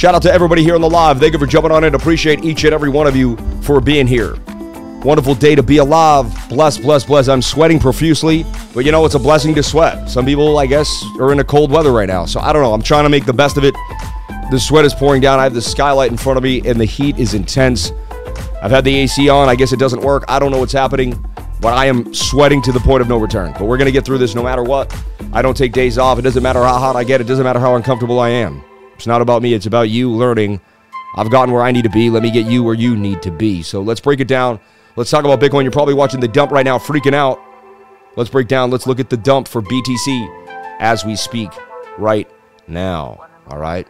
Shout out to everybody here on the live. Thank you for jumping on it. Appreciate each and every one of you for being here. Wonderful day to be alive. Bless, bless, bless. I'm sweating profusely, but you know, it's a blessing to sweat. Some people, I guess, are in a cold weather right now. So I don't know. I'm trying to make the best of it. The sweat is pouring down. I have the skylight in front of me, and the heat is intense. I've had the AC on. I guess it doesn't work. I don't know what's happening, but I am sweating to the point of no return. But we're going to get through this no matter what. I don't take days off. It doesn't matter how hot I get, it doesn't matter how uncomfortable I am. It's not about me, it's about you learning. I've gotten where I need to be. Let me get you where you need to be. So let's break it down. Let's talk about Bitcoin. You're probably watching the dump right now, freaking out. Let's break down. Let's look at the dump for BTC as we speak right now. All right.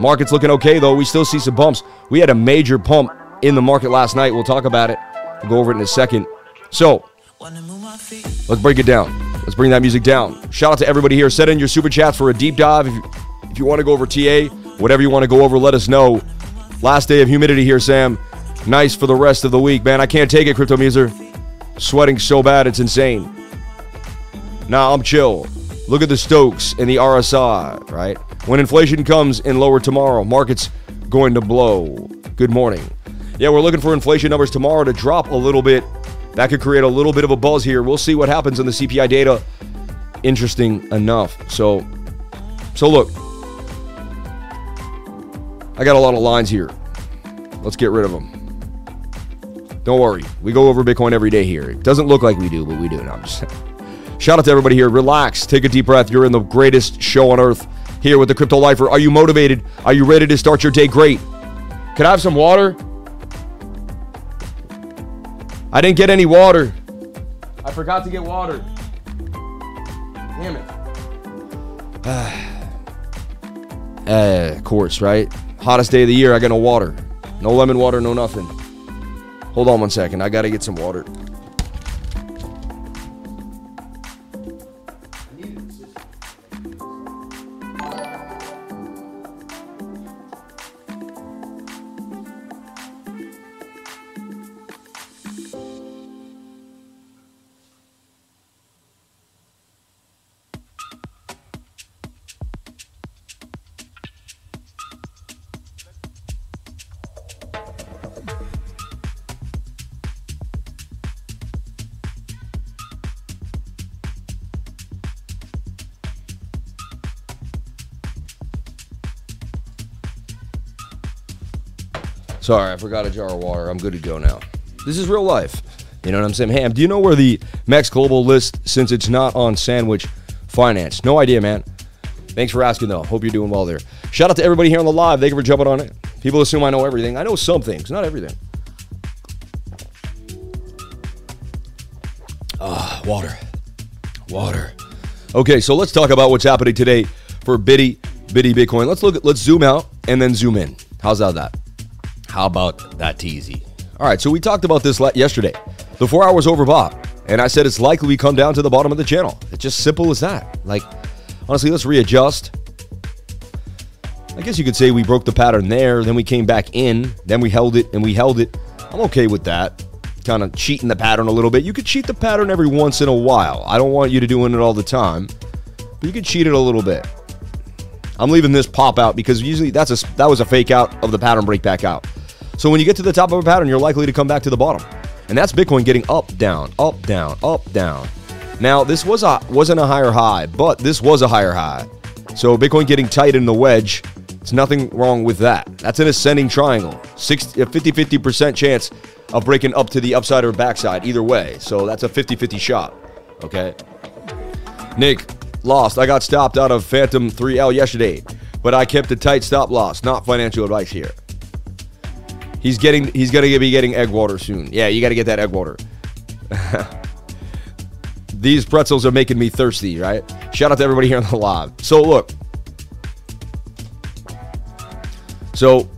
Market's looking okay, though. We still see some bumps. We had a major pump in the market last night. We'll talk about it. We'll go over it in a second. So let's break it down. Let's bring that music down. Shout out to everybody here. Set in your super chats for a deep dive. If you, want to go over TA, whatever you want to go over, let us know. Last day of humidity here, Sam. Nice for the rest of the week, man. I can't take it, Crypto Muser. Sweating so bad, it's insane. Nah, I'm chill. Look at the Stokes and the RSI, right? When inflation comes in lower tomorrow, market's going to blow. Good morning. Yeah, we're looking for inflation numbers tomorrow to drop a little bit. That could create a little bit of a buzz here. We'll see what happens in the CPI data. Interesting enough. So, so look, I got a lot of lines here. Let's get rid of them. Don't worry. We go over Bitcoin every day here. It doesn't look like we do, but we do. No, I'm just Shout out to everybody here. Relax. Take a deep breath. You're in the greatest show on earth here with the Crypto Lifer. Are you motivated? Are you ready to start your day great? Can I have some water? I didn't get any water. I forgot to get water. Damn it. uh, of course, right? Hottest day of the year. I got no water. No lemon water, no nothing. Hold on one second. I got to get some water. Sorry, I forgot a jar of water. I'm good to go now. This is real life. You know what I'm saying? Ham, do you know where the Max Global list since it's not on Sandwich Finance? No idea, man. Thanks for asking, though. Hope you're doing well there. Shout out to everybody here on the live. Thank you for jumping on it. People assume I know everything. I know some things, not everything. Ah, water. Water. Okay, so let's talk about what's happening today for Biddy, Biddy Bitcoin. Let's look at, let's zoom out and then zoom in. How's that? How about that teasy? All right, so we talked about this yesterday. The four hours overbought, and I said it's likely we come down to the bottom of the channel. It's just simple as that. Like, honestly, let's readjust. I guess you could say we broke the pattern there, then we came back in, then we held it, and we held it. I'm okay with that. Kind of cheating the pattern a little bit. You could cheat the pattern every once in a while. I don't want you to doing it all the time, but you could cheat it a little bit. I'm leaving this pop out because usually that's a that was a fake out of the pattern break back out. So when you get to the top of a pattern, you're likely to come back to the bottom. And that's Bitcoin getting up, down, up, down, up, down. Now, this was a, wasn't a higher high, but this was a higher high. So Bitcoin getting tight in the wedge, it's nothing wrong with that. That's an ascending triangle. 60, a 50-50% chance of breaking up to the upside or backside, either way. So that's a 50-50 shot. Okay. Nick, lost. I got stopped out of Fantom 3L yesterday, but I kept a tight stop loss. Not financial advice here. He's getting he's gonna be getting egg water soon. Yeah, you got to get that egg water. These pretzels are making me thirsty, right? Shout out to everybody here on the live. So look. So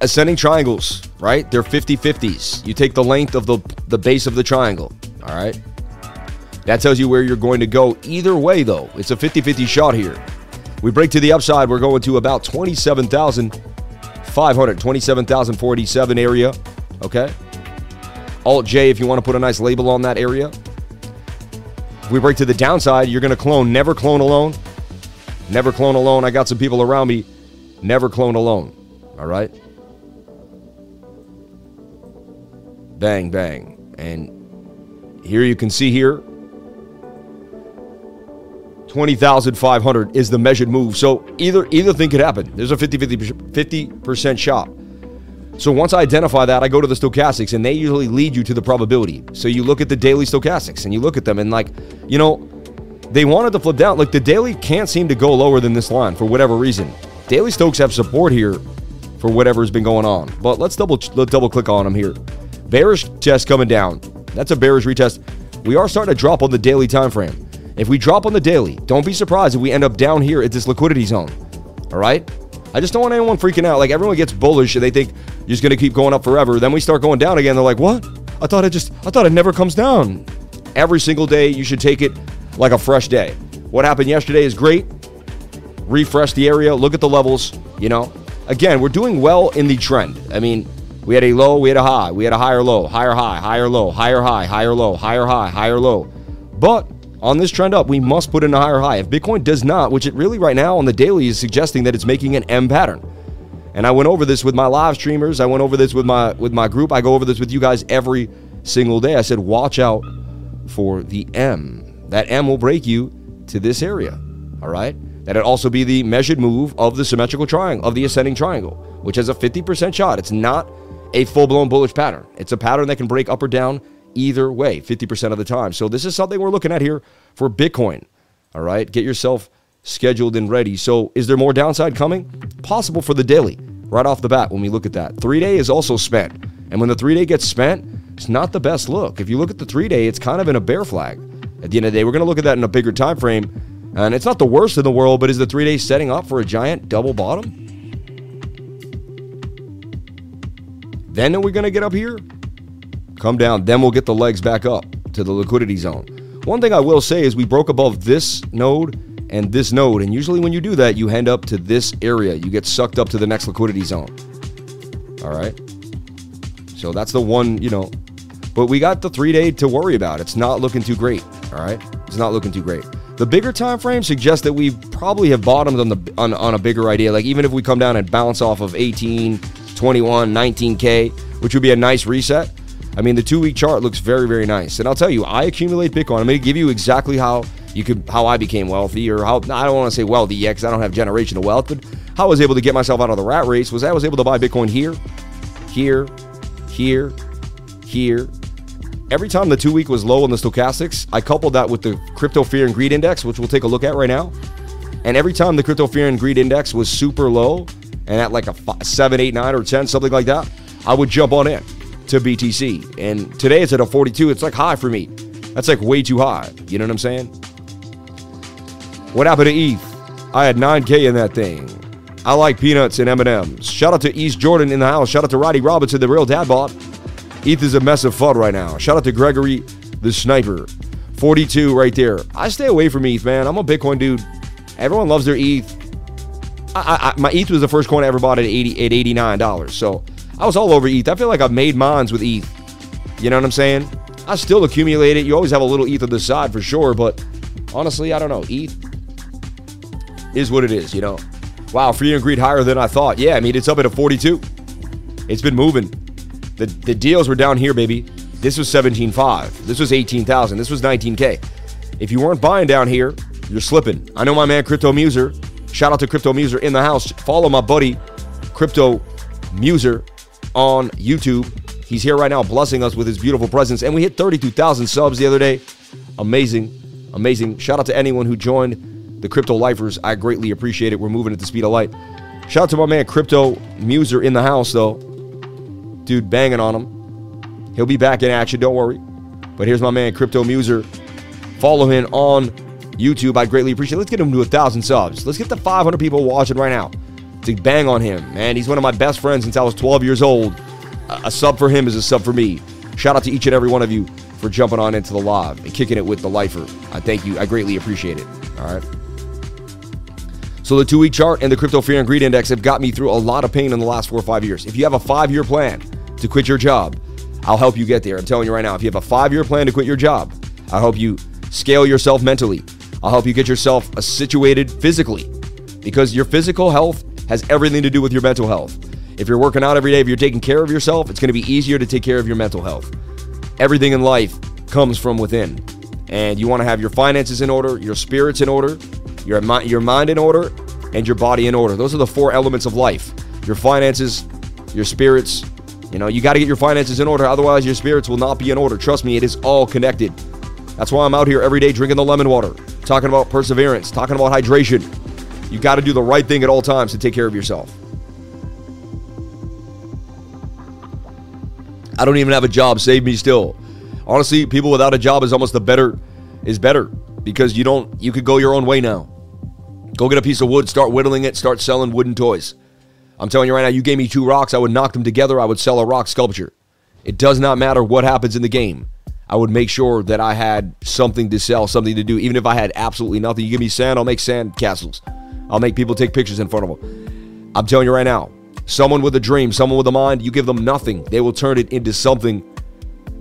ascending triangles, right? They're 50-50s. You take the length of the the base of the triangle, all right? That tells you where you're going to go. Either way though, it's a 50-50 shot here. We break to the upside, we're going to about 27,000 527,047 area. Okay. Alt J if you want to put a nice label on that area. If we break to the downside, you're going to clone. Never clone alone. Never clone alone. I got some people around me Never clone alone. All right? Bang, bang. And here you can see here 20,500 is the measured move. So either either thing could happen. There's a 50 50 percent shot. So once I identify that, I go to the stochastics and they usually lead you to the probability. So you look at the daily stochastics and you look at them and like, you know, they wanted to flip down. Like the daily can't seem to go lower than this line for whatever reason. Daily Stokes have support here for whatever's been going on. But let's double let's double click on them here. Bearish test coming down. That's a bearish retest. We are starting to drop on the daily time frame. If we drop on the daily, don't be surprised if we end up down here at this liquidity zone. All right? I just don't want anyone freaking out. Like everyone gets bullish and they think you're just gonna keep going up forever. Then we start going down again. They're like, what? I thought it just I thought it never comes down. Every single day you should take it like a fresh day. What happened yesterday is great. Refresh the area, look at the levels, you know. Again, we're doing well in the trend. I mean, we had a low, we had a high, we had a higher low, higher high, higher low, higher high, higher low, higher high, higher low. But on this trend up, we must put in a higher high. If Bitcoin does not, which it really right now on the daily is suggesting that it's making an M pattern. And I went over this with my live streamers. I went over this with my with my group. I go over this with you guys every single day. I said, watch out for the M. That M will break you to this area. All right. That it also be the measured move of the symmetrical triangle, of the ascending triangle, which has a 50% shot. It's not a full blown bullish pattern. It's a pattern that can break up or down either way 50% of the time. So this is something we're looking at here for Bitcoin. All right, get yourself scheduled and ready. So is there more downside coming? Possible for the daily right off the bat when we look at that. 3 day is also spent. And when the 3 day gets spent, it's not the best look. If you look at the 3 day, it's kind of in a bear flag. At the end of the day, we're going to look at that in a bigger time frame. And it's not the worst in the world, but is the 3 day setting up for a giant double bottom? Then are we going to get up here? Come down, then we'll get the legs back up to the liquidity zone. One thing I will say is we broke above this node and this node, and usually when you do that, you end up to this area. You get sucked up to the next liquidity zone. All right. So that's the one, you know. But we got the three day to worry about. It's not looking too great. All right. It's not looking too great. The bigger time frame suggests that we probably have bottomed on the on, on a bigger idea. Like even if we come down and bounce off of 18, 21, 19K, which would be a nice reset I mean, the two week chart looks very, very nice. And I'll tell you, I accumulate Bitcoin. I'm going to give you exactly how you could, how I became wealthy, or how I don't want to say wealthy yet because I don't have generational wealth, but how I was able to get myself out of the rat race was I was able to buy Bitcoin here, here, here, here. Every time the two week was low on the stochastics, I coupled that with the crypto fear and greed index, which we'll take a look at right now. And every time the crypto fear and greed index was super low and at like a five, 7, 8, 9, or 10, something like that, I would jump on in to BTC. And today it's at a 42. It's like high for me. That's like way too high. You know what I'm saying? What happened to ETH? I had 9K in that thing. I like peanuts and M&Ms. Shout out to East Jordan in the house. Shout out to Roddy Robinson, the real dad bot. ETH is a mess of fun right now. Shout out to Gregory, the sniper. 42 right there. I stay away from ETH, man. I'm a Bitcoin dude. Everyone loves their ETH. I, I, my ETH was the first coin I ever bought at, 80, at $89. So I was all over ETH. I feel like I've made mines with ETH. You know what I'm saying? I still accumulate it. You always have a little ETH on the side for sure, but honestly, I don't know. ETH is what it is, you know. Wow, free and greed higher than I thought. Yeah, I mean, it's up at a 42. It's been moving. The, the deals were down here, baby. This was 17.5. This was 18,000. This was 19K. If you weren't buying down here, you're slipping. I know my man Crypto Muser. Shout out to Crypto Muser in the house. Follow my buddy Crypto Muser on YouTube. He's here right now blessing us with his beautiful presence. And we hit 32,000 subs the other day. Amazing. Amazing. Shout out to anyone who joined the Crypto Lifers. I greatly appreciate it. We're moving at the speed of light. Shout out to my man Crypto Muser in the house, though. Dude, banging on him. He'll be back in action, don't worry. But here's my man Crypto Muser. Follow him on YouTube. I'd greatly appreciate it. Let's get him to a thousand subs. Let's get the 500 people watching right now to bang on him. Man, he's one of my best friends since I was 12 years old. A, sub for him is a sub for me. Shout out to each and every one of you for jumping on into the live and kicking it with the lifer. I thank you. I greatly appreciate it. All right. So the two-week chart and the crypto fear and greed index have got me through a lot of pain in the last four or five years. If you have a five-year plan to quit your job, I'll help you get there. I'm telling you right now, if you have a five-year plan to quit your job, I'll help you scale yourself mentally. I'll help you get yourself situated physically because your physical health has everything to do with your mental health. If you're working out every day, if you're taking care of yourself, it's going to be easier to take care of your mental health. Everything in life comes from within. And you want to have your finances in order, your spirits in order, your, your mind in order, and your body in order. Those are the four elements of life your finances, your spirits. You know, you got to get your finances in order, otherwise, your spirits will not be in order. Trust me, it is all connected. That's why I'm out here every day drinking the lemon water, talking about perseverance, talking about hydration. You got to do the right thing at all times to take care of yourself. I don't even have a job. Save me still. Honestly, people without a job is almost the better is better because you don't you could go your own way now. Go get a piece of wood, start whittling it, start selling wooden toys. I'm telling you right now, you gave me two rocks, I would knock them together, I would sell a rock sculpture. It does not matter what happens in the game. I would make sure that I had something to sell, something to do. Even if I had absolutely nothing, you give me sand, I'll make sand castles. I'll make people take pictures in front of them. I'm telling you right now, someone with a dream, someone with a mind, you give them nothing, they will turn it into something.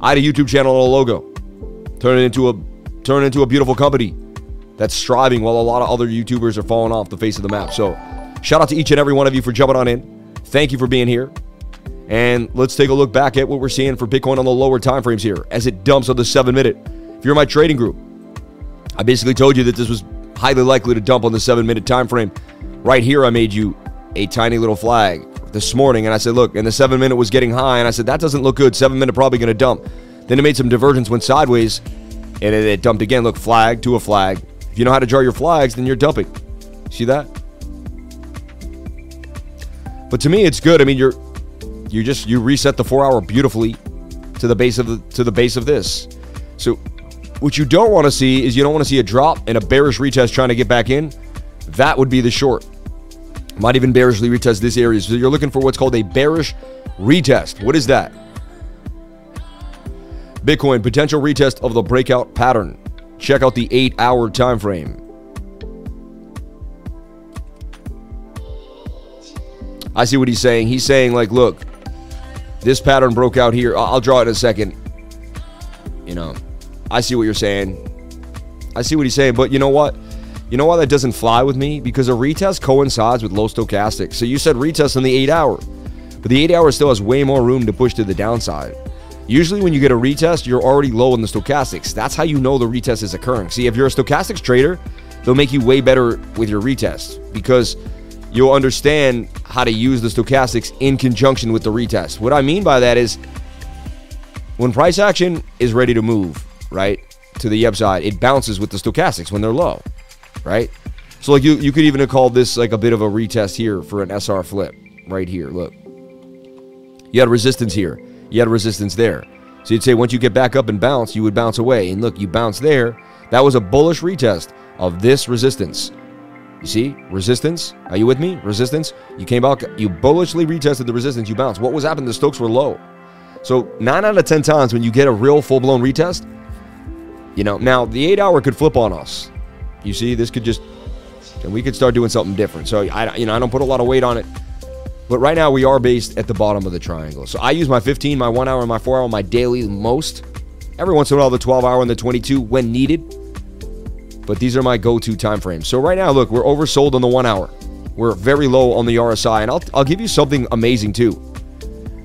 I had a YouTube channel and a logo. Turn it into a turn it into a beautiful company that's striving while a lot of other YouTubers are falling off the face of the map. So, shout out to each and every one of you for jumping on in. Thank you for being here. And let's take a look back at what we're seeing for Bitcoin on the lower time frames here as it dumps on the 7 minute. If you're in my trading group, I basically told you that this was highly likely to dump on the 7 minute time frame. Right here I made you a tiny little flag this morning and I said, "Look, and the 7 minute was getting high and I said that doesn't look good. 7 minute probably going to dump." Then it made some divergence went sideways and it, it dumped again. Look, flag to a flag. If you know how to draw your flags, then you're dumping. See that? But to me, it's good. I mean, you're you just you reset the four hour beautifully to the base of the to the base of this. So what you don't want to see is you don't want to see a drop and a bearish retest trying to get back in. That would be the short. Might even bearishly retest this area. So you're looking for what's called a bearish retest. What is that? Bitcoin potential retest of the breakout pattern. Check out the 8-hour time frame. I see what he's saying. He's saying like, look, this pattern broke out here. I'll draw it in a second. You know, I see what you're saying. I see what he's saying, but you know what? You know why that doesn't fly with me? Because a retest coincides with low stochastic. So you said retest on the 8 hour, but the 8 hour still has way more room to push to the downside. Usually, when you get a retest, you're already low in the stochastics. That's how you know the retest is occurring. See, if you're a stochastics trader, they'll make you way better with your retest because you'll understand how to use the stochastics in conjunction with the retest. What I mean by that is when price action is ready to move, right, to the upside, it bounces with the stochastics when they're low, right? So like you you could even have called this like a bit of a retest here for an SR flip right here. Look. You had resistance here. You had resistance there. So you'd say once you get back up and bounce, you would bounce away. And look, you bounce there. That was a bullish retest of this resistance. You see, resistance. Are you with me? Resistance. You came out, you bullishly retested the resistance, you bounced. What was happening? The Stokes were low. So nine out of 10 times when you get a real full blown retest, you know, now the eight hour could flip on us. You see, this could just, and we could start doing something different. So I, you know, I don't put a lot of weight on it. But right now we are based at the bottom of the triangle. So I use my 15, my one hour, and my four hour, my daily most. Every once in a while, the 12 hour and the 22 when needed but these are my go-to time frames. So right now, look, we're oversold on the one hour. We're very low on the RSI, and I'll, I'll give you something amazing too.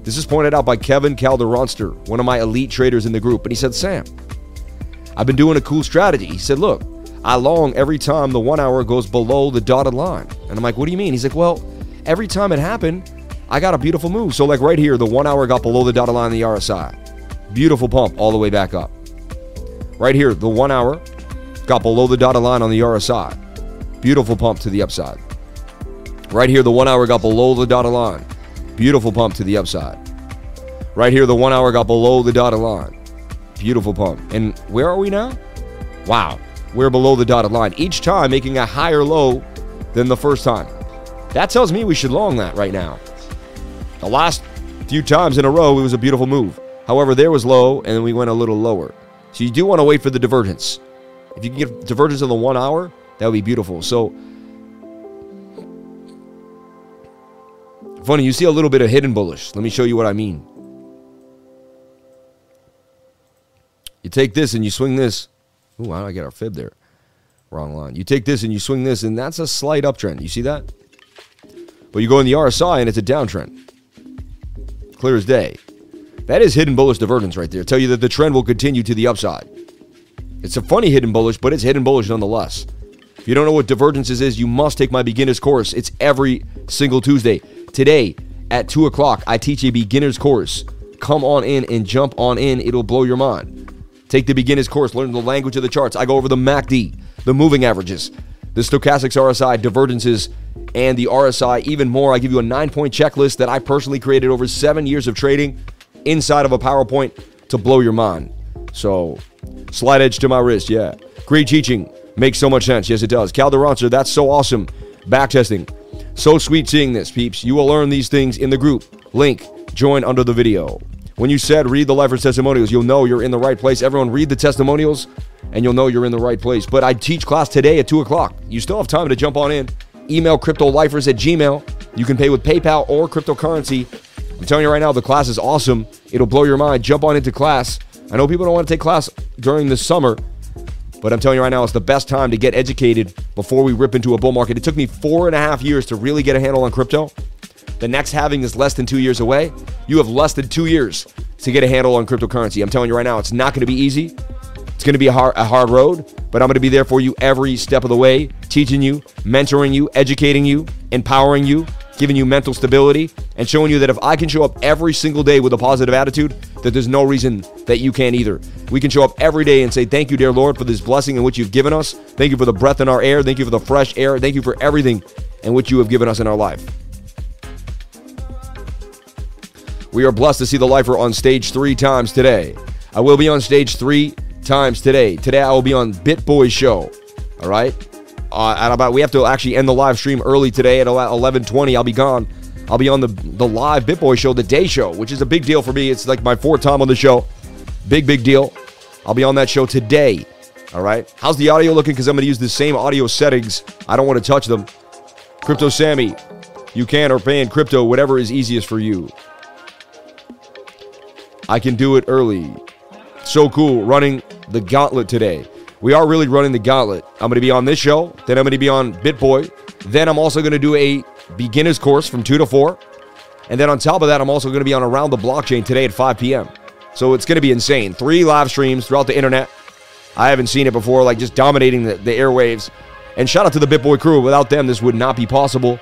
This is pointed out by Kevin Calderonster, one of my elite traders in the group, and he said, Sam, I've been doing a cool strategy. He said, look, I long every time the one hour goes below the dotted line. And I'm like, what do you mean? He's like, well, every time it happened, I got a beautiful move. So like right here, the one hour got below the dotted line of the RSI. Beautiful pump all the way back up. Right here, the one hour Got below the dotted line on the RSI. Beautiful pump to the upside. Right here, the one hour got below the dotted line. Beautiful pump to the upside. Right here, the one hour got below the dotted line. Beautiful pump. And where are we now? Wow. We're below the dotted line. Each time making a higher low than the first time. That tells me we should long that right now. The last few times in a row, it was a beautiful move. However, there was low, and then we went a little lower. So you do want to wait for the divergence. If you can get divergence in the one hour, that would be beautiful. So, funny, you see a little bit of hidden bullish. Let me show you what I mean. You take this and you swing this. Ooh, how did I get our fib there? Wrong line. You take this and you swing this, and that's a slight uptrend. You see that? But you go in the RSI and it's a downtrend. Clear as day. That is hidden bullish divergence right there. Tell you that the trend will continue to the upside. It's a funny hidden bullish, but it's hidden bullish nonetheless. If you don't know what divergences is, you must take my beginner's course. It's every single Tuesday. Today at 2 o'clock, I teach a beginner's course. Come on in and jump on in. It'll blow your mind. Take the beginner's course, learn the language of the charts. I go over the MACD, the moving averages, the stochastics RSI, divergences, and the RSI even more. I give you a nine point checklist that I personally created over seven years of trading inside of a PowerPoint to blow your mind. So, slide edge to my wrist, yeah. Great teaching. Makes so much sense. Yes, it does. Calderon, that's so awesome. Backtesting. So sweet seeing this, peeps. You will learn these things in the group. Link, join under the video. When you said read the Lifers testimonials, you'll know you're in the right place. Everyone read the testimonials and you'll know you're in the right place. But I teach class today at 2 o'clock. You still have time to jump on in. Email cryptolifers at gmail. You can pay with PayPal or cryptocurrency. I'm telling you right now, the class is awesome. It'll blow your mind. Jump on into class. I know people don't want to take class during the summer, but I'm telling you right now, it's the best time to get educated before we rip into a bull market. It took me four and a half years to really get a handle on crypto. The next halving is less than two years away. You have less than two years to get a handle on cryptocurrency. I'm telling you right now, it's not going to be easy. It's going to be a hard, a hard road, but I'm going to be there for you every step of the way, teaching you, mentoring you, educating you, empowering you, giving you mental stability, and showing you that if I can show up every single day with a positive attitude, that there's no reason that you can't either. We can show up every day and say, Thank you, dear Lord, for this blessing in which you've given us. Thank you for the breath in our air. Thank you for the fresh air. Thank you for everything in which you have given us in our life. We are blessed to see the lifer on stage three times today. I will be on stage three times today. Today I will be on BitBoy Show. All right. Uh, at about we have to actually end the live stream early today at 11:20. I'll be gone. I'll be on the the live BitBoy Show, the day show, which is a big deal for me. It's like my fourth time on the show. Big big deal. I'll be on that show today. All right. How's the audio looking? Because I'm going to use the same audio settings. I don't want to touch them. Crypto Sammy, you can or in crypto, whatever is easiest for you. I can do it early. So cool running the gauntlet today. We are really running the gauntlet. I'm going to be on this show, then I'm going to be on BitBoy, then I'm also going to do a beginner's course from 2 to 4. And then on top of that, I'm also going to be on Around the Blockchain today at 5 p.m. So it's going to be insane. Three live streams throughout the internet. I haven't seen it before, like just dominating the, the airwaves. And shout out to the BitBoy crew. Without them, this would not be possible.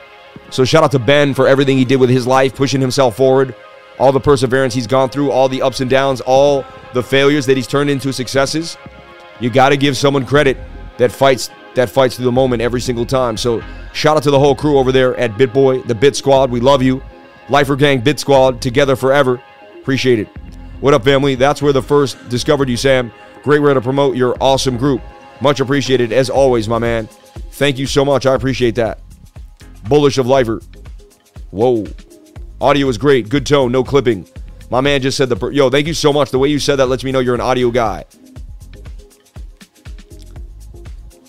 So shout out to Ben for everything he did with his life, pushing himself forward all the perseverance he's gone through, all the ups and downs, all the failures that he's turned into successes. You got to give someone credit that fights that fights through the moment every single time. So shout out to the whole crew over there at BitBoy, the Bit Squad. We love you. Lifer Gang, Bit Squad, together forever. Appreciate it. What up, family? That's where the first discovered you, Sam. Great way to promote your awesome group. Much appreciated, as always, my man. Thank you so much. I appreciate that. Bullish of Lifer. Whoa. Audio is great. Good tone. No clipping. My man just said the. Yo, thank you so much. The way you said that lets me know you're an audio guy.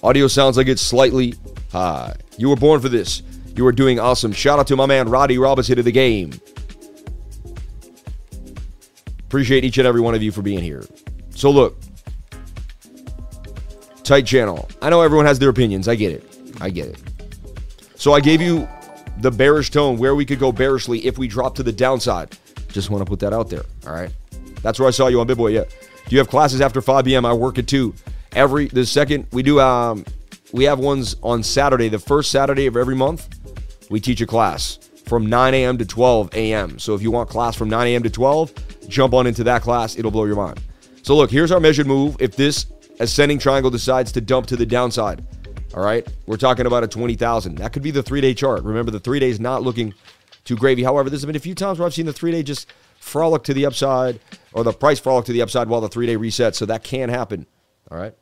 Audio sounds like it's slightly high. You were born for this. You are doing awesome. Shout out to my man Roddy Robinson of the game. Appreciate each and every one of you for being here. So look, tight channel. I know everyone has their opinions. I get it. I get it. So I gave you the bearish tone, where we could go bearishly if we drop to the downside. Just want to put that out there. All right. That's where I saw you on BitBoy. Yeah. Do you have classes after 5 p.m.? I work at 2. Every the second we do um we have ones on Saturday, the first Saturday of every month, we teach a class from 9 a.m. to 12 a.m. So if you want class from 9 a.m. to 12, jump on into that class. It'll blow your mind. So look, here's our measured move. If this ascending triangle decides to dump to the downside, all right. We're talking about a 20,000. That could be the three day chart. Remember, the three days not looking too gravy. However, there's been a few times where I've seen the three day just frolic to the upside or the price frolic to the upside while the three day resets. So that can happen. All right.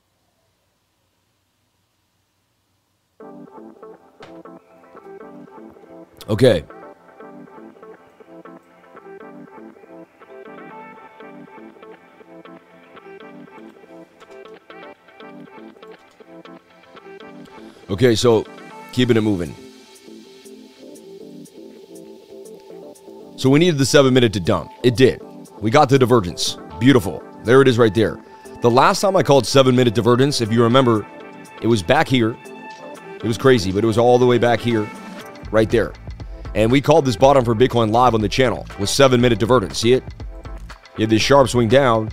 Okay. Okay, so keeping it moving. So we needed the seven minute to dump. It did. We got the divergence. Beautiful. There it is right there. The last time I called seven minute divergence, if you remember, it was back here. It was crazy, but it was all the way back here, right there. And we called this bottom for Bitcoin live on the channel with seven minute divergence. See it? You had this sharp swing down,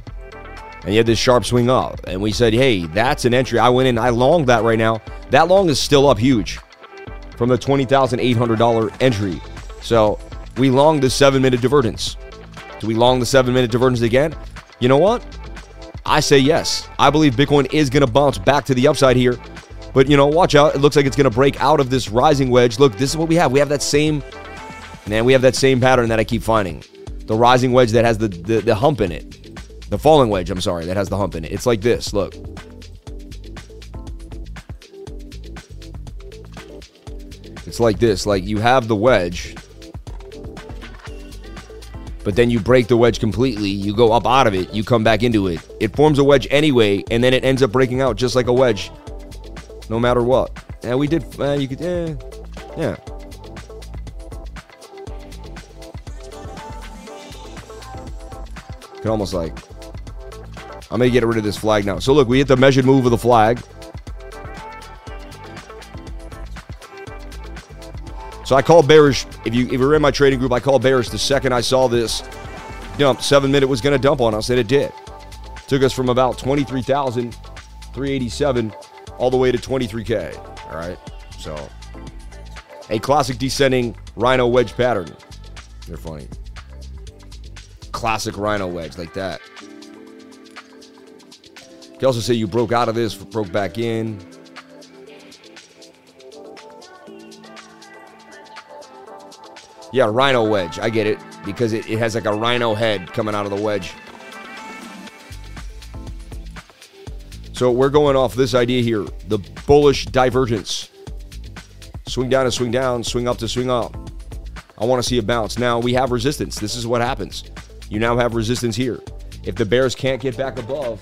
and you had this sharp swing up. And we said, hey, that's an entry. I went in, I longed that right now. That long is still up huge from the $20,800 entry. So we longed the seven minute divergence. Do we long the seven minute divergence again? You know what? I say yes. I believe Bitcoin is going to bounce back to the upside here. But, you know, watch out. It looks like it's going to break out of this rising wedge. Look, this is what we have. We have that same, man, we have that same pattern that I keep finding. The rising wedge that has the, the, the hump in it. The falling wedge, I'm sorry, that has the hump in it. It's like this. Look. It's like this. Like you have the wedge, but then you break the wedge completely. You go up out of it. You come back into it. It forms a wedge anyway, and then it ends up breaking out just like a wedge, no matter what. And we did. Uh, you could. Eh, yeah. Can almost like. I'm gonna get rid of this flag now. So look, we hit the measured move of the flag. So I called bearish. If you if you're in my trading group, I called bearish the second I saw this dump. Seven minute was going to dump on us, and it did. Took us from about 23,387 all the way to 23K. All right. So a classic descending rhino wedge pattern. They're funny. Classic rhino wedge like that. You also say you broke out of this, broke back in. Yeah, rhino wedge. I get it because it, it has like a rhino head coming out of the wedge. So we're going off this idea here the bullish divergence. Swing down to swing down, swing up to swing up. I want to see a bounce. Now we have resistance. This is what happens. You now have resistance here. If the bears can't get back above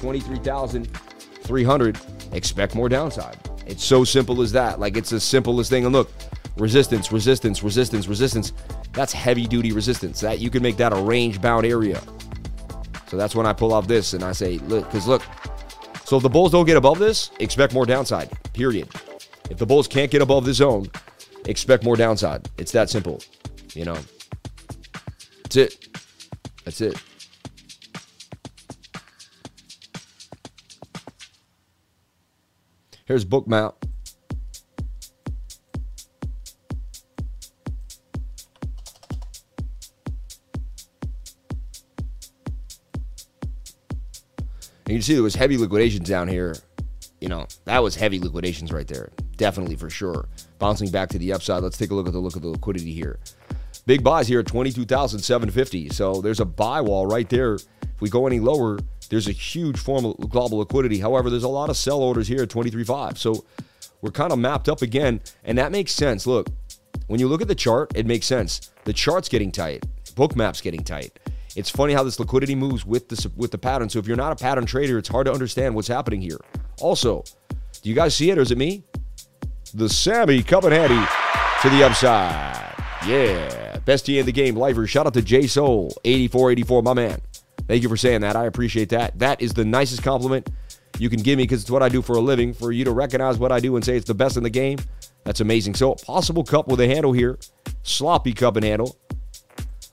23,300, expect more downside. It's so simple as that. Like it's as simple as thing. And look, resistance, resistance, resistance, resistance. That's heavy duty resistance. That you can make that a range bound area. So that's when I pull off this and I say, look, because look, so if the bulls don't get above this, expect more downside. Period. If the bulls can't get above the zone, expect more downside. It's that simple. You know. That's it. That's it. Here's Bookmap. And you can see there was heavy liquidations down here. You know, that was heavy liquidations right there. Definitely for sure. Bouncing back to the upside. Let's take a look at the look at the liquidity here. Big buys here at 22,750. So there's a buy wall right there. If we go any lower, there's a huge form of global liquidity. However, there's a lot of sell orders here at 23.5. So we're kind of mapped up again, and that makes sense. Look, when you look at the chart, it makes sense. The chart's getting tight. Book map's getting tight. It's funny how this liquidity moves with the with the pattern. So if you're not a pattern trader, it's hard to understand what's happening here. Also, do you guys see it or is it me? The Sammy coming handy to the upside. Yeah, best in the game, lifer. Shout out to J Soul 8484, my man. Thank you for saying that. I appreciate that. That is the nicest compliment you can give me because it's what I do for a living. For you to recognize what I do and say it's the best in the game, that's amazing. So, possible cup with a handle here, sloppy cup and handle.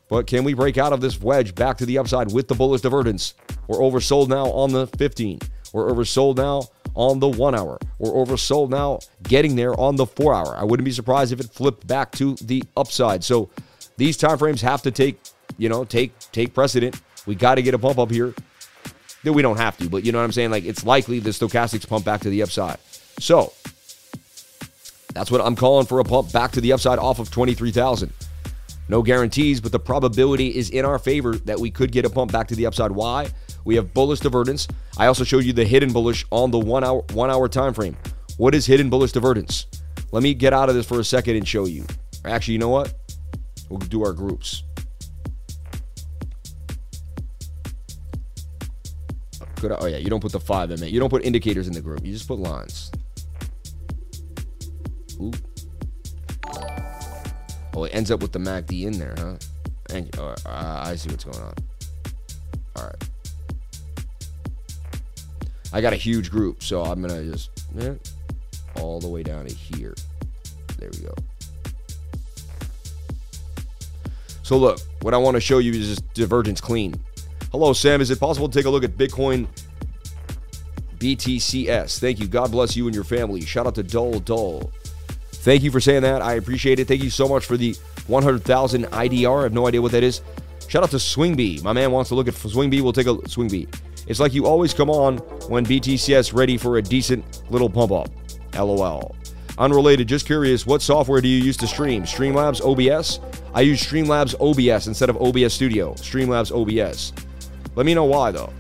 But can we break out of this wedge back to the upside with the bullish divergence? We're oversold now on the 15. We're oversold now on the one hour. We're oversold now getting there on the four hour. I wouldn't be surprised if it flipped back to the upside. So these time frames have to take, you know, take take precedent. We got to get a pump up here. That we don't have to, but you know what I'm saying? Like it's likely the stochastics pump back to the upside. So that's what I'm calling for a pump back to the upside off of 23,000. No guarantees, but the probability is in our favor that we could get a pump back to the upside. Why? We have bullish divergence. I also showed you the hidden bullish on the one hour one hour time frame. What is hidden bullish divergence? Let me get out of this for a second and show you. Actually, you know what? We'll do our groups. Oh yeah, you don't put the five in it. You don't put indicators in the group. You just put lines. Ooh. Oh, it ends up with the MACD in there, huh? And, uh, I see what's going on. All right. I got a huge group, so I'm gonna just yeah, all the way down to here. There we go. So look, what I want to show you is just divergence clean. Hello, Sam. Is it possible to take a look at Bitcoin BTCS? Thank you. God bless you and your family. Shout out to Dole Dole. Thank you for saying that. I appreciate it. Thank you so much for the 100,000 IDR. I have no idea what that is. Shout out to Swingbee. My man wants to look at Swingbee. We'll take a Swingbee. It's like you always come on when BTCS ready for a decent little pump up. LOL. Unrelated, just curious, what software do you use to stream? Streamlabs OBS? I use Streamlabs OBS instead of OBS Studio. Streamlabs OBS. Let me know why though.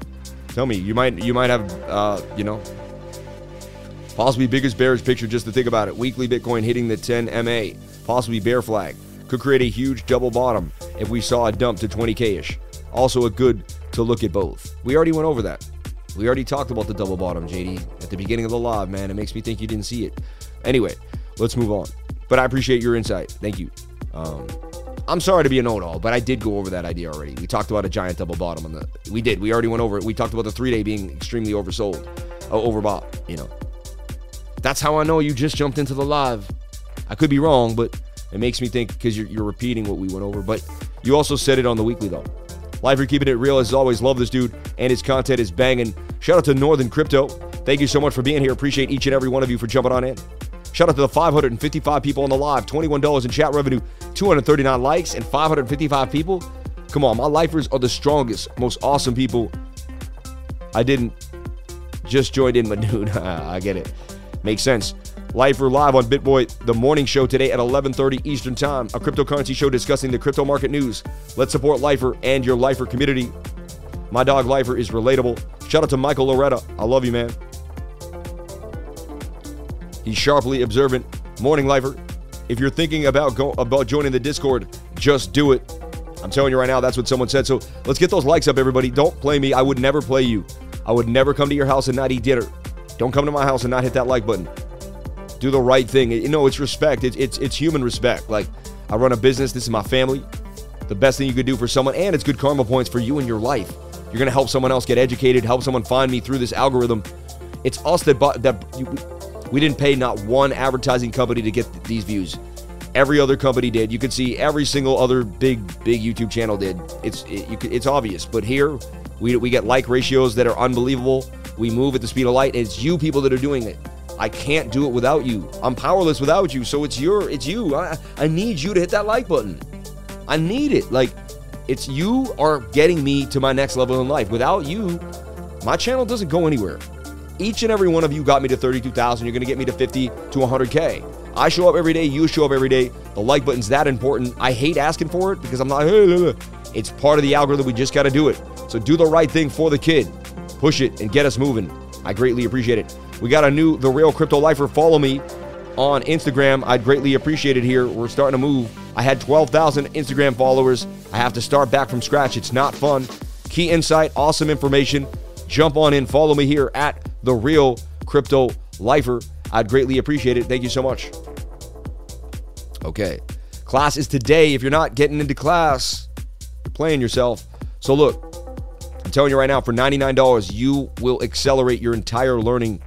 Tell me, you might you might have uh, you know, possibly biggest bearish picture just to think about it. Weekly Bitcoin hitting the 10 MA, possibly bear flag. Could create a huge double bottom if we saw a dump to 20k ish. Also a good to look at both. We already went over that. We already talked about the double bottom, JD, at the beginning of the live, man. It makes me think you didn't see it. Anyway, let's move on. But I appreciate your insight. Thank you. Um, I'm sorry to be a know-it-all, but I did go over that idea already. We talked about a giant double bottom on the. We did. We already went over it. We talked about the three-day being extremely oversold, uh, overbought. You know, that's how I know you just jumped into the live. I could be wrong, but it makes me think because you're, you're repeating what we went over. But you also said it on the weekly though. Life, you're keeping it real as always. Love this dude, and his content is banging. Shout out to Northern Crypto. Thank you so much for being here. Appreciate each and every one of you for jumping on in. Shout out to the 555 people on the live, $21 in chat revenue, 239 likes, and 555 people. Come on, my lifers are the strongest, most awesome people. I didn't just join in, but dude, I get it. Makes sense. Lifer live on BitBoy, the morning show today at 11:30 Eastern Time, a cryptocurrency show discussing the crypto market news. Let's support Lifer and your Lifer community. My dog Lifer is relatable. Shout out to Michael Loretta. I love you, man. He's sharply observant. Morning Lifer. If you're thinking about go, about joining the Discord, just do it. I'm telling you right now, that's what someone said. So let's get those likes up, everybody. Don't play me. I would never play you. I would never come to your house and not eat dinner. Don't come to my house and not hit that like button. Do the right thing. You know, it's respect. It's it's it's human respect. Like I run a business. This is my family. The best thing you could do for someone, and it's good karma points for you and your life. You're gonna help someone else get educated, help someone find me through this algorithm. It's us that that you, we didn't pay not one advertising company to get these views. Every other company did. You could see every single other big big YouTube channel did. It's it, you, it's obvious. But here, we we get like ratios that are unbelievable. We move at the speed of light. It's you people that are doing it. I can't do it without you. I'm powerless without you. So it's your it's you. I, I need you to hit that like button. I need it. Like it's you are getting me to my next level in life. Without you, my channel doesn't go anywhere. Each and every one of you got me to 32,000. You're going to get me to 50 to 100K. I show up every day. You show up every day. The like button's that important. I hate asking for it because I'm not, it's part of the algorithm. We just got to do it. So do the right thing for the kid. Push it and get us moving. I greatly appreciate it. We got a new The Real Crypto Lifer. Follow me on Instagram. I'd greatly appreciate it here. We're starting to move. I had 12,000 Instagram followers. I have to start back from scratch. It's not fun. Key insight, awesome information. Jump on in. Follow me here at the real crypto lifer. I'd greatly appreciate it. Thank you so much. Okay. Class is today. If you're not getting into class, you're playing yourself. So look, I'm telling you right now, for $99, you will accelerate your entire learning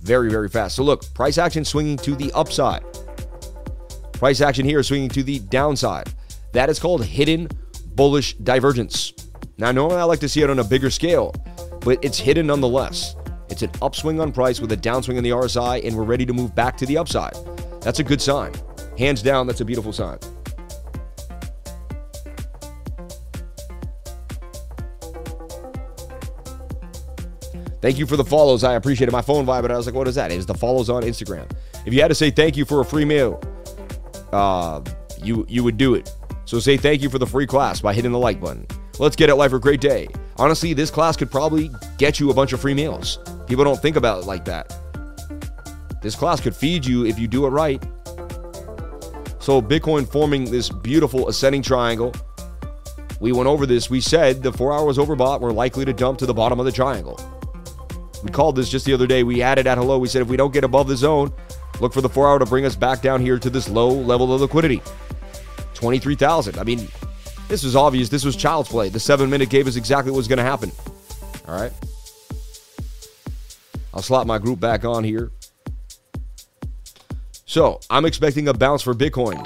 very, very fast. So look, price action swinging to the upside. Price action here swinging to the downside. That is called hidden bullish divergence. Now, normally I like to see it on a bigger scale, but it's hidden nonetheless. It's an upswing on price with a downswing in the RSI, and we're ready to move back to the upside. That's a good sign. Hands down, that's a beautiful sign. Thank you for the follows. I appreciate it. My phone vibe, but I was like, what is that? It was the follows on Instagram. If you had to say thank you for a free meal, uh, you you would do it. So say thank you for the free class by hitting the like button. Let's get it life for a great day. Honestly, this class could probably get you a bunch of free meals. People don't think about it like that. This class could feed you if you do it right. So, Bitcoin forming this beautiful ascending triangle. We went over this. We said the four hours overbought, we're likely to dump to the bottom of the triangle. We called this just the other day. We added at hello. We said if we don't get above the zone, look for the four hour to bring us back down here to this low level of liquidity 23,000. I mean, this was obvious. This was child's play. The seven minute gave us exactly what was going to happen. All right. I'll slot my group back on here. So I'm expecting a bounce for Bitcoin.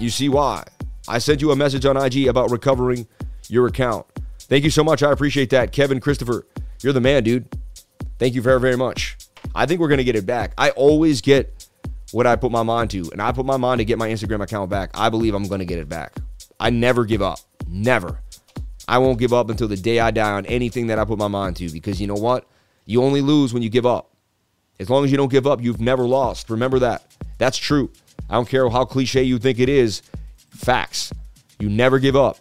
You see why? I sent you a message on IG about recovering your account. Thank you so much. I appreciate that. Kevin Christopher, you're the man, dude. Thank you very, very much. I think we're going to get it back. I always get what I put my mind to, and I put my mind to get my Instagram account back. I believe I'm going to get it back. I never give up. Never. I won't give up until the day I die on anything that I put my mind to because you know what? You only lose when you give up. As long as you don't give up, you've never lost. Remember that. That's true. I don't care how cliche you think it is. Facts. You never give up.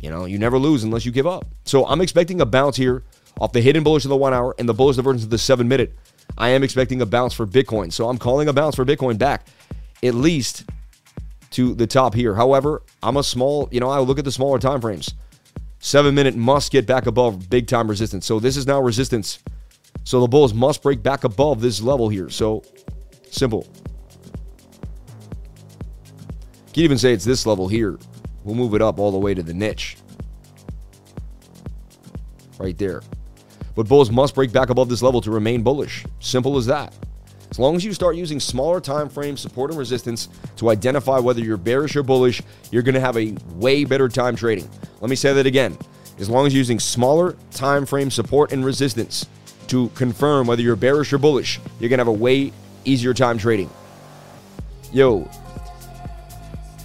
You know, you never lose unless you give up. So I'm expecting a bounce here off the hidden bullish of the one hour and the bullish divergence of the seven minute. I am expecting a bounce for Bitcoin. So I'm calling a bounce for Bitcoin back at least to the top here. However, I'm a small, you know, I look at the smaller time frames. Seven minute must get back above big time resistance. So this is now resistance. So the bulls must break back above this level here. So simple. Can't even say it's this level here. We'll move it up all the way to the niche. Right there. But bulls must break back above this level to remain bullish. Simple as that. As long as you start using smaller time frames, support and resistance to identify whether you're bearish or bullish, you're going to have a way better time trading. Let me say that again. As long as you're using smaller time frame support and resistance to confirm whether you're bearish or bullish, you're going to have a way easier time trading. Yo,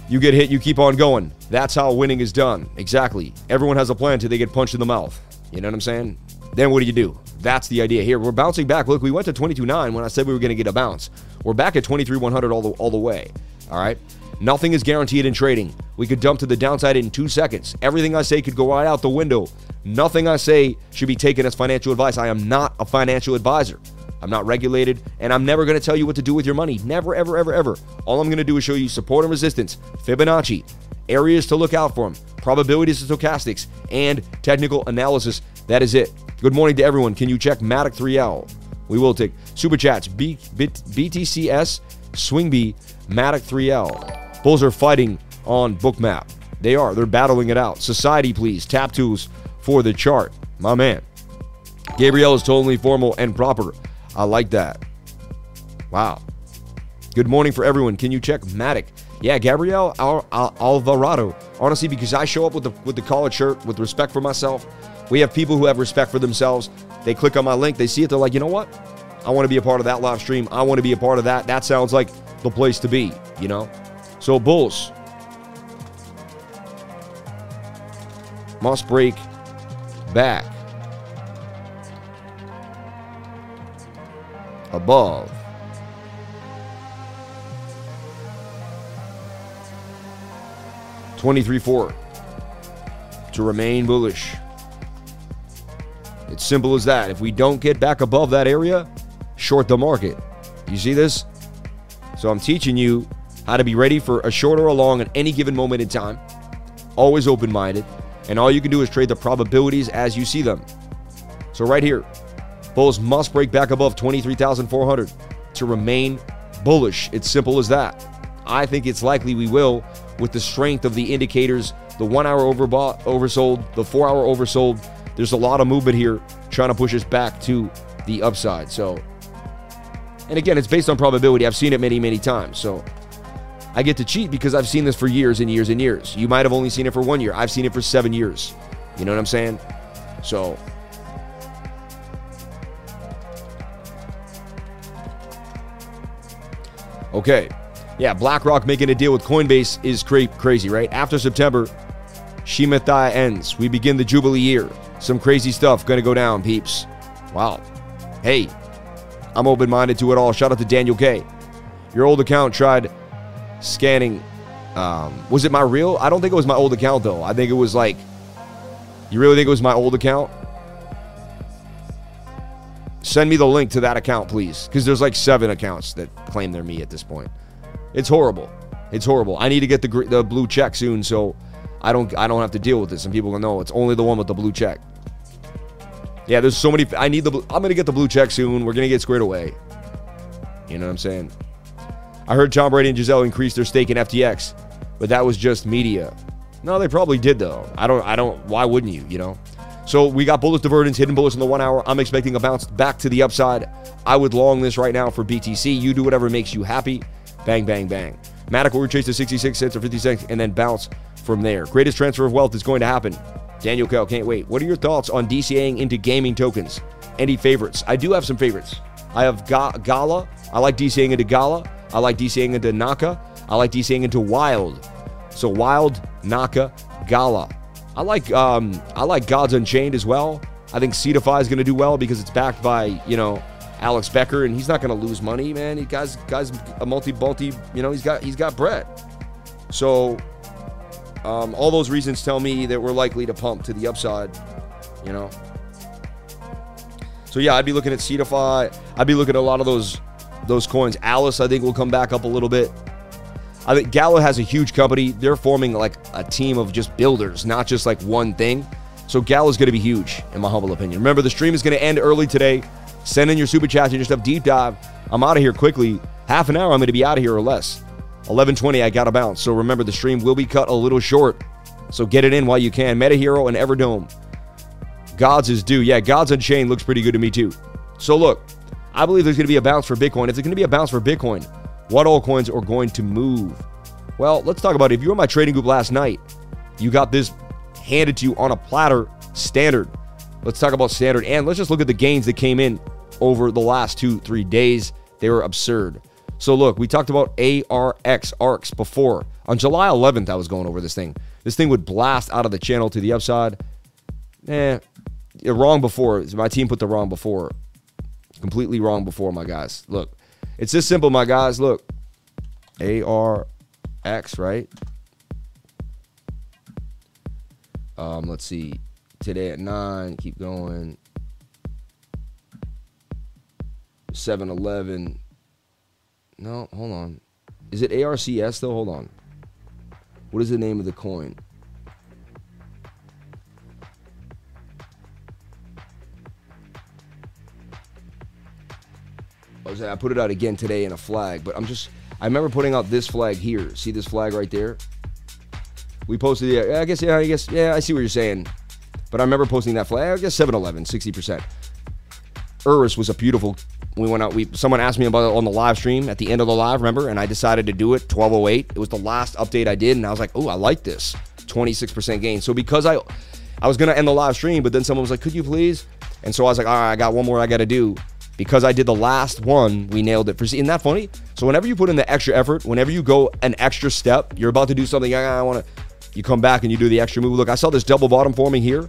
you get hit, you keep on going. That's how winning is done. Exactly. Everyone has a plan till they get punched in the mouth. You know what I'm saying? Then what do you do? That's the idea here. We're bouncing back. Look, we went to 22.9 when I said we were going to get a bounce. We're back at 23.100 all the, all the way. All right? Nothing is guaranteed in trading. We could dump to the downside in two seconds. Everything I say could go right out the window. Nothing I say should be taken as financial advice. I am not a financial advisor. I'm not regulated, and I'm never going to tell you what to do with your money. Never, ever, ever, ever. All I'm going to do is show you support and resistance, Fibonacci, areas to look out for them, probabilities and stochastics, and technical analysis. That is it. Good morning to everyone. Can you check Matic 3L? We will take super chats. B, bit, BTCS, Swing B, Matic 3L. Bulls are fighting on Bookmap. They are. They're battling it out. Society, please. Tap tools for the chart. My man. Gabriel is totally formal and proper. I like that. Wow. Good morning for everyone. Can you check Matic? Yeah, Gabriel Al- Al- Alvarado. Honestly, because I show up with the with the college shirt with respect for myself we have people who have respect for themselves. They click on my link, they see it, they're like, you know what? I want to be a part of that live stream. I want to be a part of that. That sounds like the place to be, you know? So, Bulls must break back above. Twenty-three four to remain bullish. It's simple as that. If we don't get back above that area, short the market. You see this? So I'm teaching you how to be ready for a short or a long at any given moment in time. Always open minded. And all you can do is trade the probabilities as you see them. So, right here, bulls must break back above 23,400 to remain bullish. It's simple as that. I think it's likely we will with the strength of the indicators the one hour overbought, oversold, the four hour oversold, there's a lot of movement here trying to push us back to the upside. So, and again, it's based on probability. I've seen it many, many times. So I get to cheat because I've seen this for years and years and years. You might have only seen it for one year. I've seen it for seven years. You know what I'm saying? So. Okay. Yeah, BlackRock making a deal with Coinbase is cra- crazy, right? After September, Shemitah ends. We begin the Jubilee year. Some crazy stuff going to go down, peeps. Wow. Hey, I'm open minded to it all. Shout out to Daniel K. Your old account tried scanning. Um, was it my real? I don't think it was my old account, though. I think it was like. You really think it was my old account? Send me the link to that account, please. Because there's like seven accounts that claim they're me at this point. It's horrible. It's horrible. I need to get the, the blue check soon so I don't I don't have to deal with this. And people go, no, it's only the one with the blue check. Yeah, there's so many. I need the. I'm gonna get the blue check soon. We're gonna get squared away. You know what I'm saying? I heard Tom Brady and Gisele increased their stake in FTX, but that was just media. No, they probably did though. I don't. I don't. Why wouldn't you? You know. So we got bullish divergence, hidden bullish in the one hour. I'm expecting a bounce back to the upside. I would long this right now for BTC. You do whatever makes you happy. Bang, bang, bang. Matic will retrace to 66 cents or 50 cents and then bounce from there. Greatest transfer of wealth is going to happen. Daniel Kell, can't wait. What are your thoughts on DCAing into gaming tokens? Any favorites? I do have some favorites. I have Ga- Gala. I like DCAing into Gala. I like DCAing into Naka. I like DCAing into Wild. So Wild, Naka, Gala. I like um, I like Gods Unchained as well. I think Cetify is going to do well because it's backed by you know Alex Becker, and he's not going to lose money, man. He guys guys a multi multi, you know, he's got he's got bread. So um, all those reasons tell me that we're likely to pump to the upside, you know. So yeah, I'd be looking at Cetify. I'd be looking at a lot of those those coins. Alice, I think, will come back up a little bit. I think Gala has a huge company. They're forming like a team of just builders, not just like one thing. So Gala's going to be huge, in my humble opinion. Remember, the stream is going to end early today. Send in your super chats and your stuff. Deep dive. I'm out of here quickly. Half an hour, I'm going to be out of here or less. 11:20, I got to bounce. So remember, the stream will be cut a little short. So get it in while you can. Meta Hero and Everdome. Gods is due. Yeah, Gods Unchained looks pretty good to me too. So look, I believe there's going to be a bounce for Bitcoin. If there's going to be a bounce for Bitcoin, what altcoins are going to move? Well, let's talk about it. If you were in my trading group last night, you got this handed to you on a platter, standard. Let's talk about standard and let's just look at the gains that came in over the last two, three days. They were absurd. So look, we talked about ARX ARCs before. On July 11th, I was going over this thing. This thing would blast out of the channel to the upside. Eh, wrong before. My team put the wrong before. Completely wrong before, my guys. Look, it's this simple, my guys. Look, ARX, right? Um, let's see. Today at 9, keep going. 7 Eleven. No, hold on. Is it ARCS though? Hold on. What is the name of the coin? I put it out again today in a flag, but I'm just I remember putting out this flag here. See this flag right there? We posted it. I guess yeah, I guess yeah, I see what you're saying. But I remember posting that flag. I guess 7-Eleven, 60%. Urus was a beautiful we went out we someone asked me about it on the live stream at the end of the live remember? And i decided to do it 1208 it was the last update i did and i was like oh i like this. 26% gain. So because i i was to end the live stream but then someone was like could you please? And so i was like all right i got one more i got to do. Because i did the last one we nailed it. For isn't that funny? So whenever you put in the extra effort whenever you go an extra step you're about to do something ah, i, I want to you come back and you do the extra move. Look i saw this double bottom forming here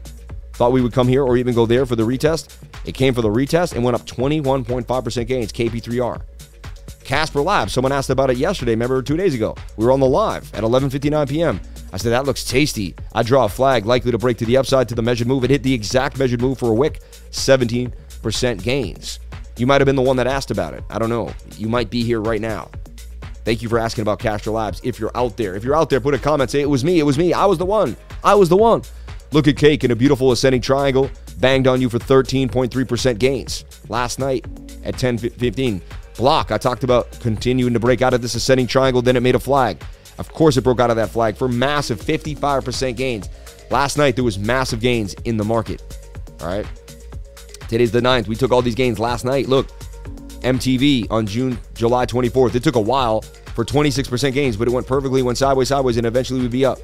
Thought we would come here or even go there for the retest. It came for the retest and went up 21.5% gains, KP3R. Casper Labs, someone asked about it yesterday, remember two days ago. We were on the live at 11.59 p.m. I said, that looks tasty. I draw a flag likely to break to the upside to the measured move. It hit the exact measured move for a wick, 17% gains. You might have been the one that asked about it. I don't know. You might be here right now. Thank you for asking about Casper Labs. If you're out there, if you're out there, put a comment, say it was me, it was me, I was the one, I was the one. Look at Cake in a beautiful ascending triangle, banged on you for 13.3% gains last night at 10:15. Block, I talked about continuing to break out of this ascending triangle, then it made a flag. Of course, it broke out of that flag for massive 55% gains. Last night, there was massive gains in the market. All right. Today's the 9th. We took all these gains last night. Look, MTV on June, July 24th. It took a while for 26% gains, but it went perfectly, went sideways, sideways, and eventually we'd be up.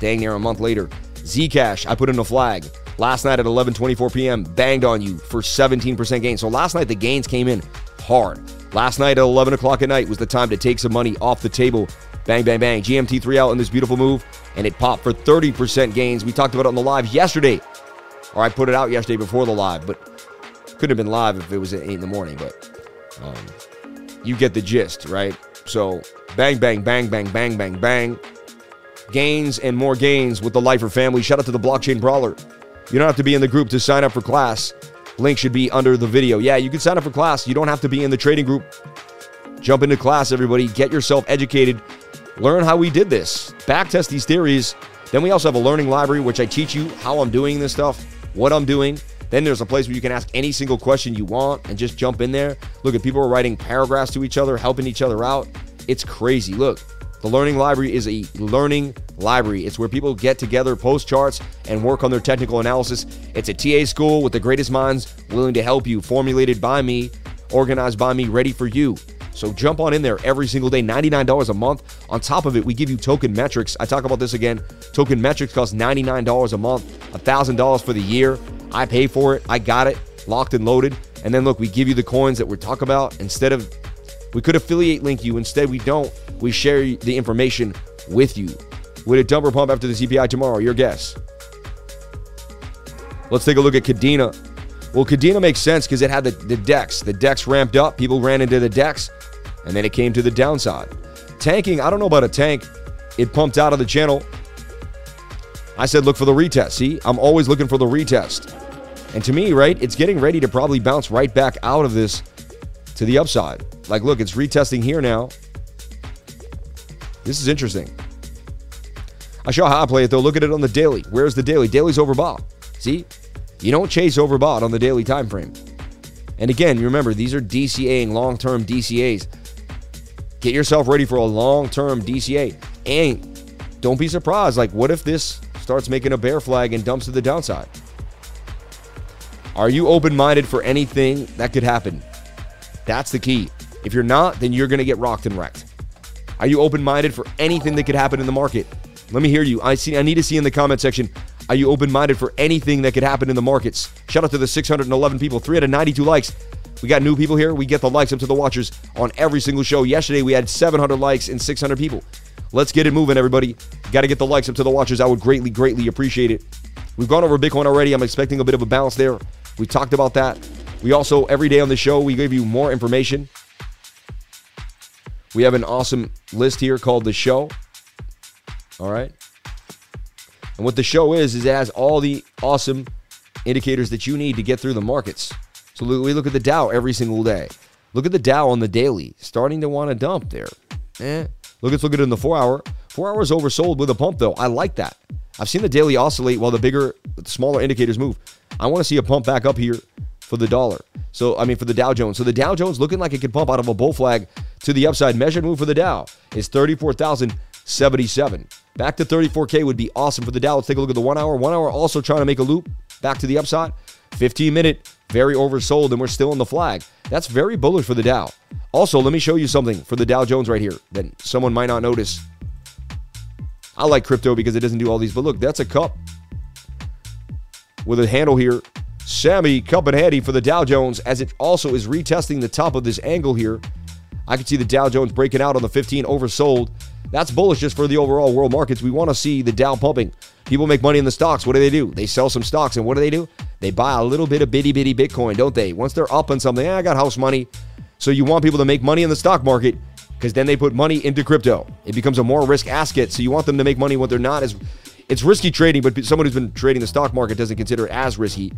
Dang near a month later. Zcash, I put in a flag. Last night at 11:24 p.m., banged on you for 17% gain. So last night the gains came in hard. Last night at 11 o'clock at night was the time to take some money off the table. Bang, bang, bang. GMT3 out in this beautiful move, and it popped for 30% gains. We talked about it on the live yesterday, or I put it out yesterday before the live, but couldn't have been live if it was at 8 in the morning. But um, you get the gist, right? So bang, bang, bang, bang, bang, bang, bang gains and more gains with the Lifer family. Shout out to the Blockchain Brawler. You don't have to be in the group to sign up for class. Link should be under the video. Yeah, you can sign up for class. You don't have to be in the trading group. Jump into class, everybody. Get yourself educated. Learn how we did this. Backtest these theories. Then we also have a learning library, which I teach you how I'm doing this stuff, what I'm doing. Then there's a place where you can ask any single question you want and just jump in there. Look at people are writing paragraphs to each other, helping each other out. It's crazy. Look, the Learning Library is a learning library. It's where people get together, post charts, and work on their technical analysis. It's a TA school with the greatest minds willing to help you, formulated by me, organized by me, ready for you. So jump on in there every single day, $99 a month. On top of it, we give you token metrics. I talk about this again. Token metrics cost $99 a month, $1,000 for the year. I pay for it. I got it locked and loaded. And then look, we give you the coins that we're talking about. Instead of, we could affiliate link you. Instead, we don't. We share the information with you. Would it dump or pump after the CPI tomorrow? Your guess. Let's take a look at Kadena. Well, Kadena makes sense because it had the, the DEX. The DEX ramped up. People ran into the DEX, and then it came to the downside. Tanking, I don't know about a tank. It pumped out of the channel. I said, look for the retest. See, I'm always looking for the retest. And to me, right, it's getting ready to probably bounce right back out of this to the upside. Like, look, it's retesting here now. This is interesting. I show how I play it though. Look at it on the daily. Where's the daily? Daily's overbought. See, you don't chase overbought on the daily time frame. And again, remember, these are DCAing long-term DCAs. Get yourself ready for a long-term DCA. And don't be surprised. Like, what if this starts making a bear flag and dumps to the downside? Are you open-minded for anything that could happen? That's the key. If you're not, then you're going to get rocked and wrecked. Are you open-minded for anything that could happen in the market? Let me hear you. I see I need to see in the comment section are you open minded for anything that could happen in the markets? Shout out to the 611 people, 392 likes. We got new people here. We get the likes up to the watchers on every single show. Yesterday, we had 700 likes and 600 people. Let's get it moving, everybody. Got to get the likes up to the watchers. I would greatly, greatly appreciate it. We've gone over Bitcoin already. I'm expecting a bit of a bounce there. We talked about that. We also, every day on the show, we give you more information. We have an awesome list here called The Show. All right. And what the show is, is it has all the awesome indicators that you need to get through the markets. So we look at the Dow every single day. Look at the Dow on the daily, starting to want to dump there. Eh. Look, let's look at it in the four hour. Four hours oversold with a pump, though. I like that. I've seen the daily oscillate while the bigger, smaller indicators move. I want to see a pump back up here for the dollar. So, I mean, for the Dow Jones. So the Dow Jones looking like it could pump out of a bull flag to the upside. Measured move for the Dow is 34,077. Back to 34K would be awesome for the Dow. Let's take a look at the one hour. One hour also trying to make a loop back to the upside. 15 minute, very oversold, and we're still in the flag. That's very bullish for the Dow. Also, let me show you something for the Dow Jones right here that someone might not notice. I like crypto because it doesn't do all these, but look, that's a cup with a handle here. Sammy cup and handy for the Dow Jones as it also is retesting the top of this angle here. I can see the Dow Jones breaking out on the 15 oversold. That's bullish just for the overall world markets. We want to see the Dow pumping. People make money in the stocks. What do they do? They sell some stocks. And what do they do? They buy a little bit of bitty bitty Bitcoin, don't they? Once they're up on something, eh, I got house money. So you want people to make money in the stock market because then they put money into crypto. It becomes a more risk asset. So you want them to make money when they're not as. It's risky trading, but someone who's been trading the stock market doesn't consider it as risky.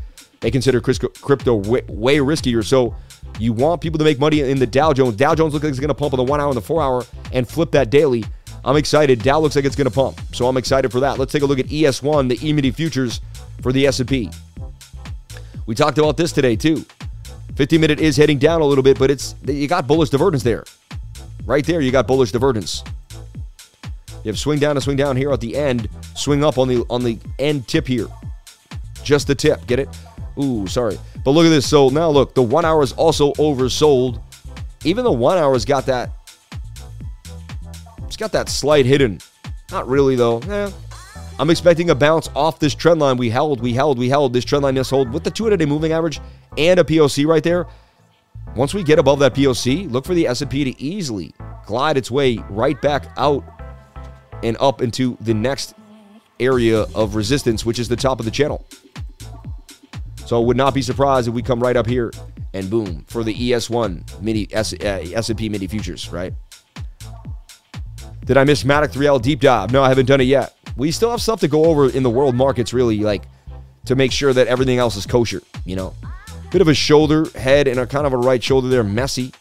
They consider crypto way, riskier. So you want people to make money in the Dow Jones. Dow Jones looks like it's going to pump on the one hour and the four hour and flip that daily. I'm excited. Dow looks like it's going to pump, so I'm excited for that. Let's take a look at ES1, the E-mini futures for the S&P. We talked about this today too. 50 minute is heading down a little bit, but it's you got bullish divergence there. Right there, you got bullish divergence. You have swing down and swing down here at the end, swing up on the on the end tip here. Just the tip, get it? Ooh, sorry. But look at this. So now look, the one hour is also oversold. Even the one hour's got that it's got that slight hidden. Not really, though. I'm expecting a bounce off this trend line. We held, we held, we held. This trend line just hold with the 200-day moving average and a POC right there. Once we get above that POC, look for the S&P to easily glide its way right back out and up into the next area of resistance, which is the top of the channel. So I would not be surprised if we come right up here and boom for the ES1 mini S, uh, S&P mini futures, right? Did I miss Matic 3L deep dive? No, I haven't done it yet. We still have stuff to go over in the world markets, really, like to make sure that everything else is kosher, you know? Bit of a shoulder, head, and a kind of a right shoulder there. Messy.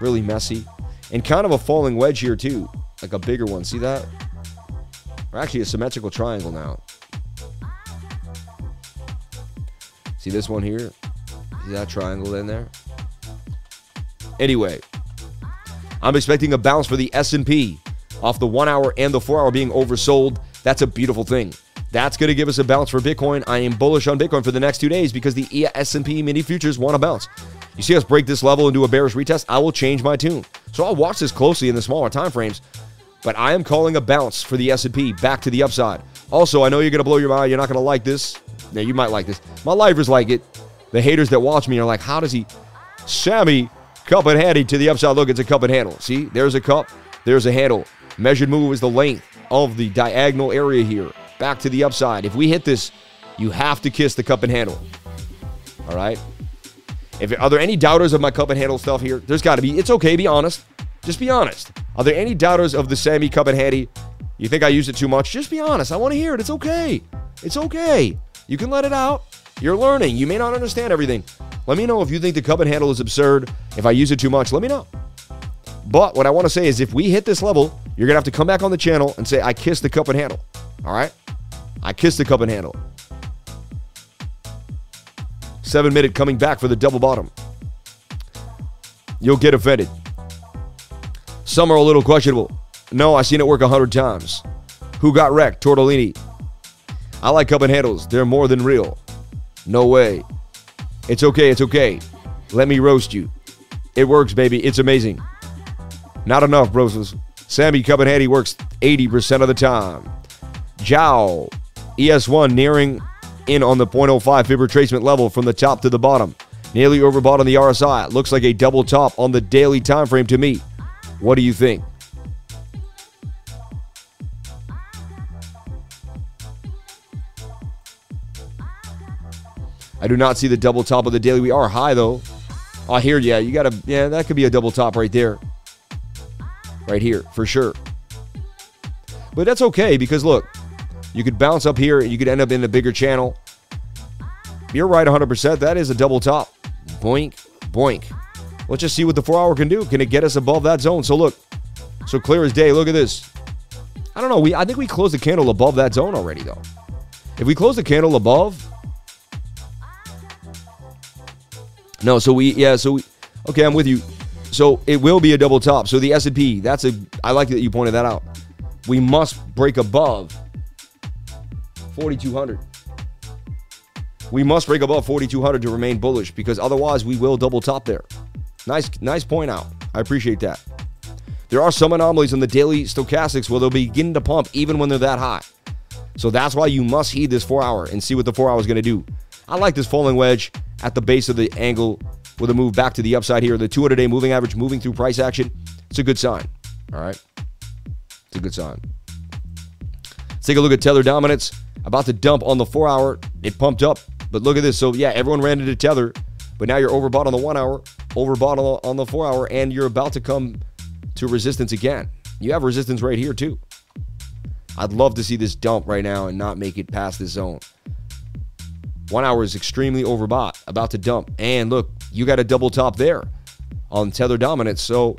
Really messy. And kind of a falling wedge here, too. Like a bigger one. See that? Or actually a symmetrical triangle now. See this one here? See that triangle in there? Anyway, I'm expecting a bounce for the S&P off the one hour and the four hour being oversold. That's a beautiful thing. That's going to give us a bounce for Bitcoin. I am bullish on Bitcoin for the next two days because the S&P mini futures want to bounce. You see us break this level and do a bearish retest, I will change my tune. So I'll watch this closely in the smaller time frames, but I am calling a bounce for the S&P back to the upside. Also, I know you're going to blow your mind. You're not going to like this. Now, you might like this. My lifers like it. The haters that watch me are like, how does he... Sammy, cup and handy to the upside. Look, it's a cup and handle. See, there's a cup. There's a handle. Measured move is the length of the diagonal area here. Back to the upside. If we hit this, you have to kiss the cup and handle. All right? If Are there any doubters of my cup and handle stuff here? There's got to be. It's okay. Be honest. Just be honest. Are there any doubters of the Sammy cup and handy? You think I use it too much? Just be honest. I want to hear it. It's okay. It's okay. You can let it out. You're learning. You may not understand everything. Let me know if you think the cup and handle is absurd. If I use it too much, let me know. But what I want to say is if we hit this level, you're going to have to come back on the channel and say, I kissed the cup and handle. All right? I kissed the cup and handle. Seven minute coming back for the double bottom. You'll get offended. Some are a little questionable. No, I seen it work a hundred times. Who got wrecked? Tortellini. I like handles. They're more than real. No way. It's okay. It's okay. Let me roast you. It works, baby. It's amazing. Not enough, bros. Sammy Handy works 80% of the time. Jow. ES1 nearing in on the 0.05 fib retracement level from the top to the bottom. Nearly overbought on the RSI. Looks like a double top on the daily time frame to me. What do you think? I do not see the double top of the daily. We are high though. Ah, I hear yeah, you got to yeah, that could be a double top right there. Right here, for sure. But that's okay because look, you could bounce up here, you could end up in a bigger channel. You're right 100%. That is a double top. Boink, boink. Let's just see what the 4 hour can do. Can it get us above that zone? So look. So clear as day. Look at this. I don't know. We I think we closed the candle above that zone already though. If we close the candle above, No, so we yeah, so we okay, I'm with you. So it will be a double top. So the S&P, that's a I like that you pointed that out. We must break above 4200. We must break above 4200 to remain bullish because otherwise we will double top there. Nice nice point out. I appreciate that. There are some anomalies in the daily stochastics where they'll begin to pump even when they're that high. So that's why you must heed this 4 hour and see what the 4 hour is going to do. I like this falling wedge at the base of the angle with a move back to the upside here. The 200 day moving average moving through price action. It's a good sign. All right. It's a good sign. Let's take a look at Tether dominance. About to dump on the four hour. It pumped up. But look at this. So, yeah, everyone ran into Tether. But now you're overbought on the one hour, overbought on the four hour, and you're about to come to resistance again. You have resistance right here, too. I'd love to see this dump right now and not make it past this zone. One hour is extremely overbought, about to dump. And look, you got a double top there on Tether dominance. So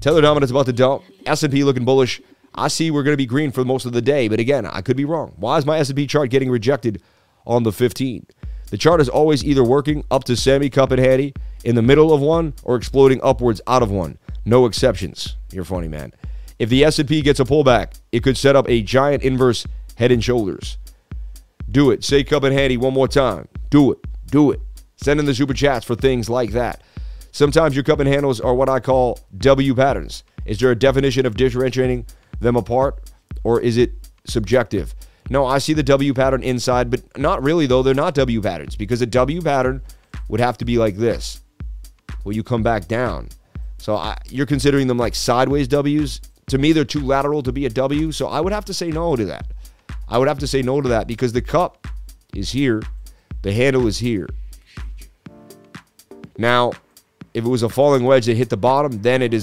Tether dominance about to dump. S&P looking bullish. I see we're going to be green for most of the day, but again, I could be wrong. Why is my S&P chart getting rejected on the 15? The chart is always either working up to semi cup and handy in the middle of one or exploding upwards out of one. No exceptions. You're funny, man. If the S&P gets a pullback, it could set up a giant inverse head and shoulders. Do it. Say cup and handy one more time. Do it. Do it. Send in the super chats for things like that. Sometimes your cup and handles are what I call W patterns. Is there a definition of differentiating them apart, or is it subjective? No, I see the W pattern inside, but not really, though. They're not W patterns because a W pattern would have to be like this, where you come back down. So I, you're considering them like sideways W's. To me, they're too lateral to be a W, so I would have to say no to that. I would have to say no to that because the cup is here, the handle is here. Now, if it was a falling wedge that hit the bottom, then it is